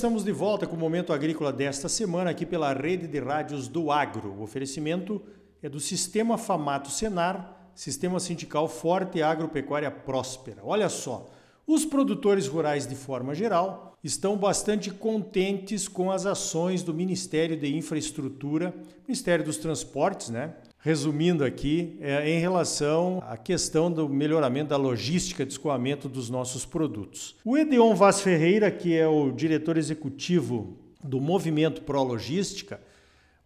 estamos de volta com o Momento Agrícola desta semana aqui pela rede de rádios do Agro. O oferecimento é do Sistema Famato Senar, Sistema Sindical Forte e Agropecuária Próspera. Olha só, os produtores rurais de forma geral estão bastante contentes com as ações do Ministério de Infraestrutura, Ministério dos Transportes, né? Resumindo aqui, é, em relação à questão do melhoramento da logística de escoamento dos nossos produtos. O Edeon Vaz Ferreira, que é o diretor executivo do Movimento Pro Logística,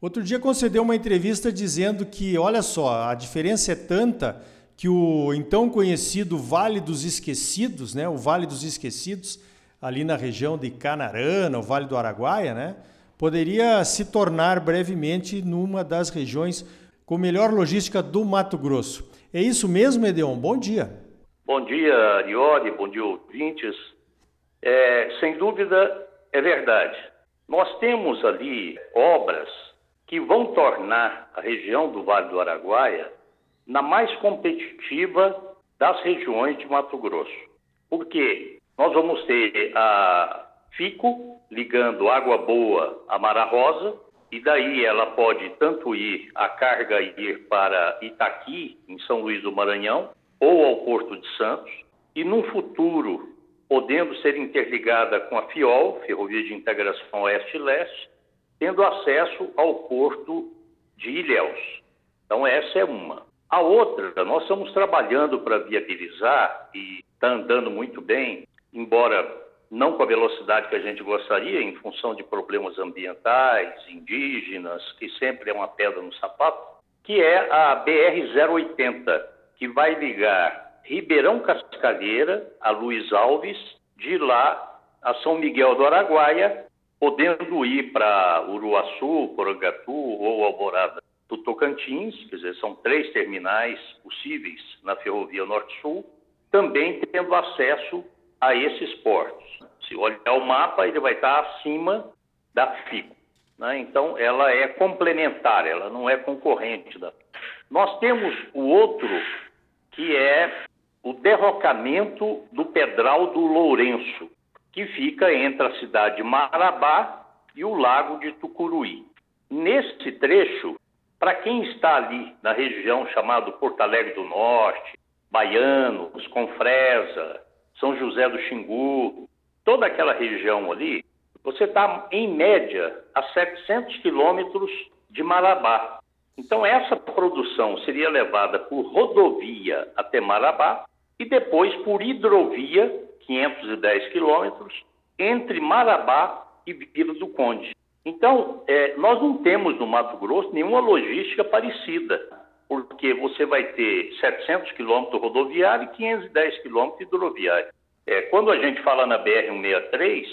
outro dia concedeu uma entrevista dizendo que, olha só, a diferença é tanta que o então conhecido Vale dos Esquecidos, né, o Vale dos Esquecidos, ali na região de Canarana, o Vale do Araguaia, né, poderia se tornar brevemente numa das regiões com melhor logística do Mato Grosso. É isso mesmo, Edeon? Bom dia. Bom dia, Ariori, bom dia, ouvintes. É, sem dúvida, é verdade. Nós temos ali obras que vão tornar a região do Vale do Araguaia na mais competitiva das regiões de Mato Grosso. Por quê? Nós vamos ter a FICO ligando Água Boa a Mara Rosa, e daí ela pode tanto ir, a carga ir para Itaqui, em São Luís do Maranhão, ou ao Porto de Santos, e num futuro, podendo ser interligada com a FIOL, Ferrovia de Integração Oeste-Leste, tendo acesso ao Porto de Ilhéus. Então, essa é uma. A outra, nós estamos trabalhando para viabilizar, e está andando muito bem, embora não com a velocidade que a gente gostaria, em função de problemas ambientais, indígenas, que sempre é uma pedra no sapato, que é a BR-080, que vai ligar Ribeirão Cascalheira a Luiz Alves, de lá a São Miguel do Araguaia, podendo ir para Uruaçu, Porangatu ou Alvorada do Tocantins, quer dizer, são três terminais possíveis na Ferrovia Norte-Sul, também tendo acesso a esses portos. Se olhar o mapa, ele vai estar acima da FICO. Né? Então, ela é complementar, ela não é concorrente. Da... Nós temos o outro, que é o derrocamento do Pedral do Lourenço, que fica entre a cidade de Marabá e o lago de Tucuruí. Nesse trecho, para quem está ali na região chamada Porto Alegre do Norte, Baianos, Confresa, São José do Xingu, toda aquela região ali, você está, em média, a 700 quilômetros de Marabá. Então, essa produção seria levada por rodovia até Marabá e depois por hidrovia, 510 quilômetros, entre Marabá e Vila do Conde. Então, é, nós não temos no Mato Grosso nenhuma logística parecida, porque você vai ter 700 quilômetros rodoviário e 510 quilômetros hidroviário. É, quando a gente fala na BR-163,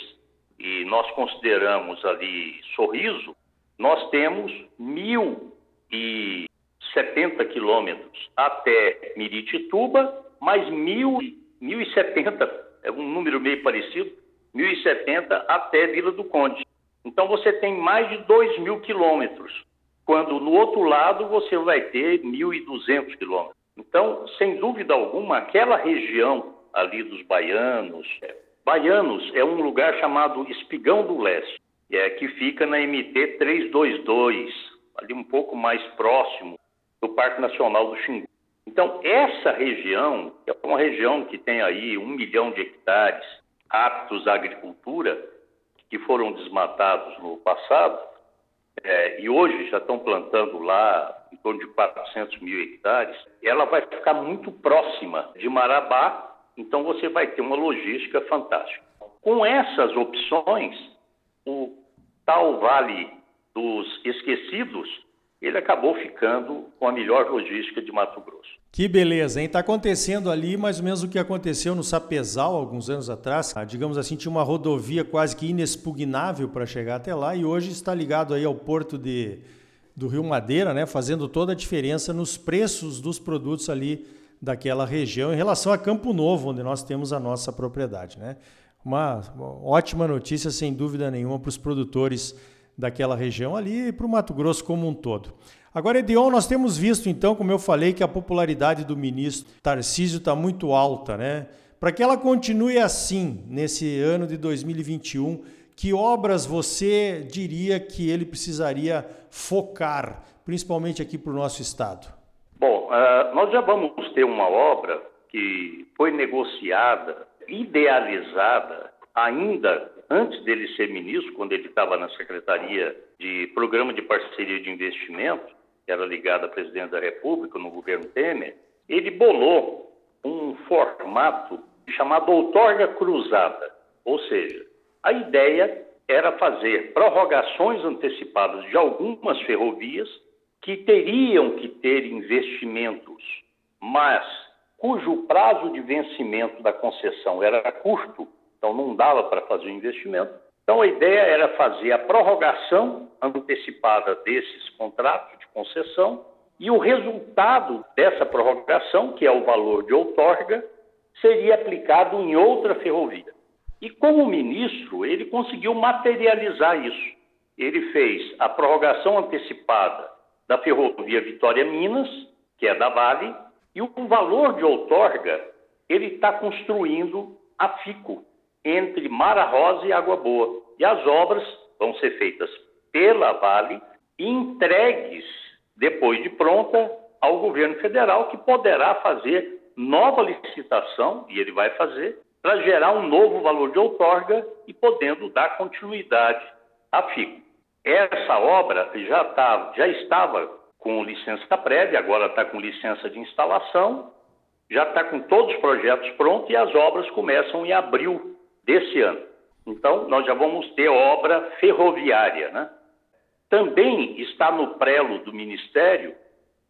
e nós consideramos ali Sorriso, nós temos 1.070 quilômetros até Miritituba, mais 1.070, é um número meio parecido, 1.070 até Vila do Conde. Então você tem mais de 2 mil quilômetros, quando no outro lado você vai ter 1.200 quilômetros. Então, sem dúvida alguma, aquela região ali dos baianos. Baianos é um lugar chamado Espigão do Leste, é, que fica na MT 322, ali um pouco mais próximo do Parque Nacional do Xingu. Então, essa região, é uma região que tem aí um milhão de hectares aptos à agricultura, que foram desmatados no passado, é, e hoje já estão plantando lá em torno de 400 mil hectares, ela vai ficar muito próxima de Marabá então você vai ter uma logística fantástica. Com essas opções, o tal Vale dos Esquecidos, ele acabou ficando com a melhor logística de Mato Grosso. Que beleza, hein? Está acontecendo ali mais ou menos o que aconteceu no Sapezal alguns anos atrás. Ah, digamos assim, tinha uma rodovia quase que inexpugnável para chegar até lá e hoje está ligado aí ao porto de, do Rio Madeira, né? Fazendo toda a diferença nos preços dos produtos ali daquela região em relação a Campo Novo, onde nós temos a nossa propriedade. Né? Uma, ótima notícia, sem dúvida nenhuma, para os produtores daquela região ali e para o Mato Grosso como um todo. Agora, Edion, nós temos visto, então, como eu falei, que a popularidade do ministro Tarcísio está muito alta, né? Para que ela continue assim nesse ano de 2021, que obras você diria que ele precisaria focar, principalmente aqui para o nosso estado? Bom, uh, nós já vamos ter uma obra que foi negociada, idealizada, ainda antes dele ser ministro, quando ele estava na Secretaria de Programa de Parceria de Investimento, que era ligada à presidente da República no governo Temer, ele bolou um formato chamado outorga cruzada, ou seja, a ideia era fazer prorrogações antecipadas de algumas ferrovias que teriam que ter investimentos, mas cujo prazo de vencimento da concessão era curto, então não dava para fazer o investimento. Então a ideia era fazer a prorrogação antecipada desses contratos de concessão e o resultado dessa prorrogação, que é o valor de outorga, seria aplicado em outra ferrovia. E como ministro, ele conseguiu materializar isso. Ele fez a prorrogação antecipada da ferrovia Vitória Minas, que é da Vale, e o valor de outorga ele está construindo a FICO, entre Mara Rosa e Água Boa. E as obras vão ser feitas pela Vale e entregues, depois de pronta, ao governo federal, que poderá fazer nova licitação, e ele vai fazer, para gerar um novo valor de outorga e podendo dar continuidade à FICO. Essa obra já, tá, já estava com licença prévia, agora está com licença de instalação, já está com todos os projetos prontos e as obras começam em abril desse ano. Então, nós já vamos ter obra ferroviária. Né? Também está no prelo do Ministério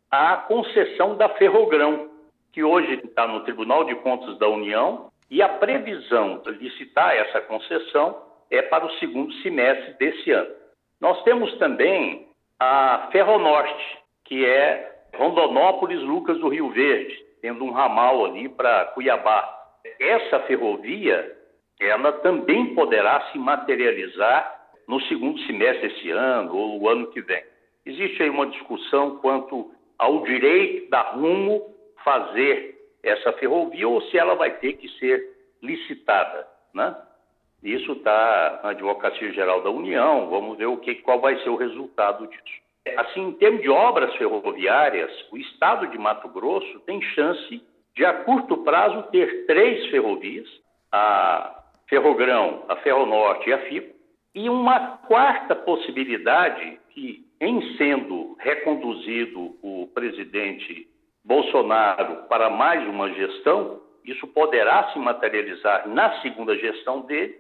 a concessão da Ferrogrão, que hoje está no Tribunal de Contas da União, e a previsão de licitar essa concessão é para o segundo semestre desse ano. Nós temos também a Ferronorte, que é Rondonópolis, Lucas do Rio Verde, tendo um ramal ali para Cuiabá. Essa ferrovia, ela também poderá se materializar no segundo semestre desse ano ou o ano que vem. Existe aí uma discussão quanto ao direito da Rumo fazer essa ferrovia ou se ela vai ter que ser licitada, né? Isso está na Advocacia Geral da União, vamos ver o que, qual vai ser o resultado disso. Assim, em termos de obras ferroviárias, o Estado de Mato Grosso tem chance de, a curto prazo, ter três ferrovias, a Ferrogrão, a Ferronorte e a FICO, e uma quarta possibilidade que, em sendo reconduzido o presidente Bolsonaro para mais uma gestão, isso poderá se materializar na segunda gestão dele,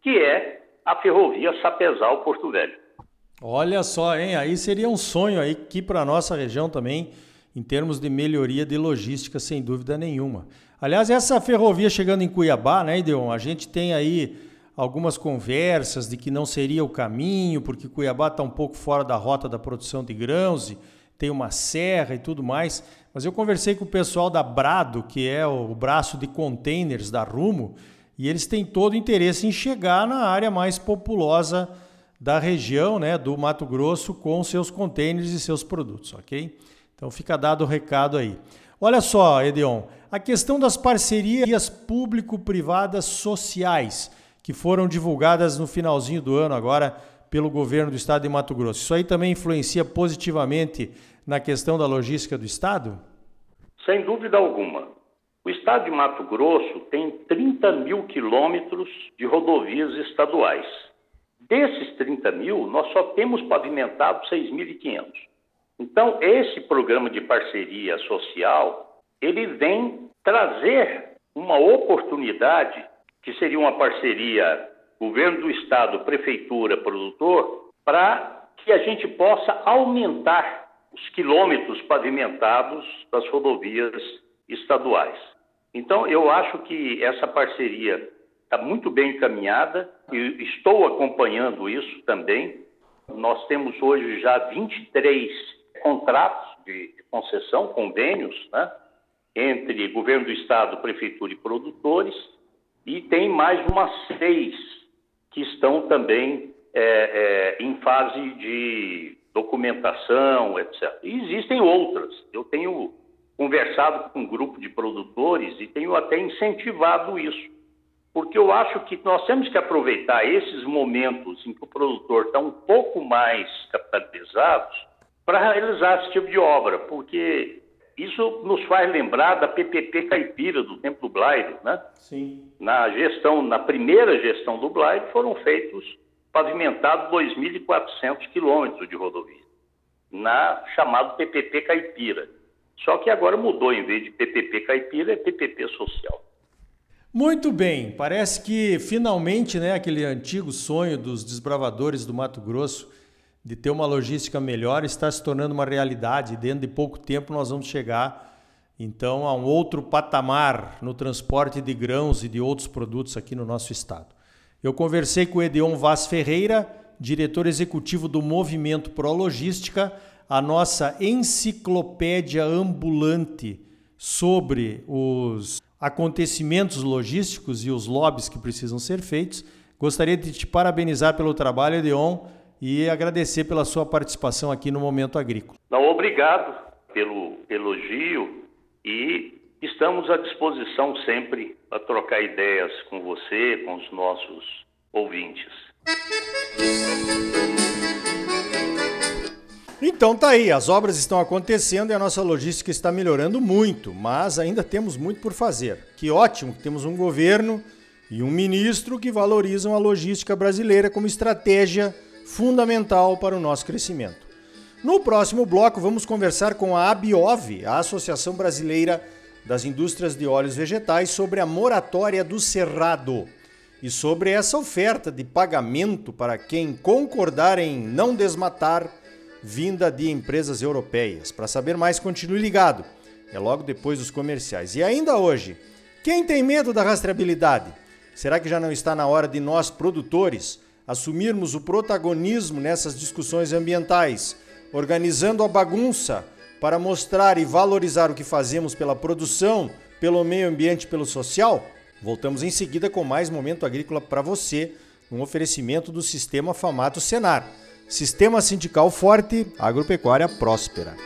que é a ferrovia Sapezal-Porto Velho. Olha só, hein? Aí seria um sonho aí aqui para nossa região também, em termos de melhoria de logística, sem dúvida nenhuma. Aliás, essa ferrovia chegando em Cuiabá, né, Ideon? A gente tem aí algumas conversas de que não seria o caminho, porque Cuiabá está um pouco fora da rota da produção de grãos, e tem uma serra e tudo mais. Mas eu conversei com o pessoal da Brado, que é o braço de containers da Rumo, e eles têm todo o interesse em chegar na área mais populosa da região, né, do Mato Grosso, com seus containers e seus produtos, ok? Então fica dado o recado aí. Olha só, Edeon, a questão das parcerias público-privadas sociais que foram divulgadas no finalzinho do ano agora pelo governo do estado de Mato Grosso. Isso aí também influencia positivamente na questão da logística do Estado? Sem dúvida alguma. O Estado de Mato Grosso tem 30 mil quilômetros de rodovias estaduais. Desses 30 mil, nós só temos pavimentado 6.500. Então, esse programa de parceria social, ele vem trazer uma oportunidade, que seria uma parceria governo do estado, prefeitura, produtor, para que a gente possa aumentar os quilômetros pavimentados das rodovias estaduais. Então, eu acho que essa parceria está muito bem encaminhada e estou acompanhando isso também. Nós temos hoje já 23 contratos de concessão, convênios, né, entre governo do estado, prefeitura e produtores, e tem mais umas seis que estão também é, é, em fase de documentação, etc. E existem outras. Eu tenho conversado com um grupo de produtores e tenho até incentivado isso. Porque eu acho que nós temos que aproveitar esses momentos em que o produtor está um pouco mais capitalizado para realizar esse tipo de obra, porque isso nos faz lembrar da PPP Caipira do tempo do Blairo, né? Sim. Na gestão, na primeira gestão do Blairo foram feitos pavimentados 2.400 quilômetros de rodovia, na chamado PPP Caipira. Só que agora mudou, em vez de PPP Caipira, é PPP Social. Muito bem, parece que finalmente, né, aquele antigo sonho dos desbravadores do Mato Grosso de ter uma logística melhor está se tornando uma realidade. Dentro de pouco tempo nós vamos chegar então a um outro patamar no transporte de grãos e de outros produtos aqui no nosso estado. Eu conversei com o Edeon Vaz Ferreira, diretor executivo do Movimento Pro Logística, a nossa enciclopédia ambulante sobre os acontecimentos logísticos e os lobbies que precisam ser feitos. Gostaria de te parabenizar pelo trabalho, Edeon e agradecer pela sua participação aqui no Momento Agrícola. Não, obrigado pelo elogio e estamos à disposição sempre para trocar ideias com você, com os nossos ouvintes. Então tá aí, as obras estão acontecendo e a nossa logística está melhorando muito, mas ainda temos muito por fazer. Que ótimo que temos um governo e um ministro que valorizam a logística brasileira como estratégia fundamental para o nosso crescimento. No próximo bloco, vamos conversar com a ABIOV, a Associação Brasileira das Indústrias de Óleos Vegetais, sobre a moratória do Cerrado e sobre essa oferta de pagamento para quem concordar em não desmatar, vinda de empresas europeias. Para saber mais, continue ligado. É logo depois dos comerciais. E ainda hoje, quem tem medo da rastreabilidade? Será que já não está na hora de nós, produtores, assumirmos o protagonismo nessas discussões ambientais, organizando a bagunça para mostrar e valorizar o que fazemos pela produção, pelo meio ambiente pelo social? Voltamos em seguida com mais momento agrícola para você, um oferecimento do Sistema Famato Senar. Sistema sindical forte, agropecuária próspera.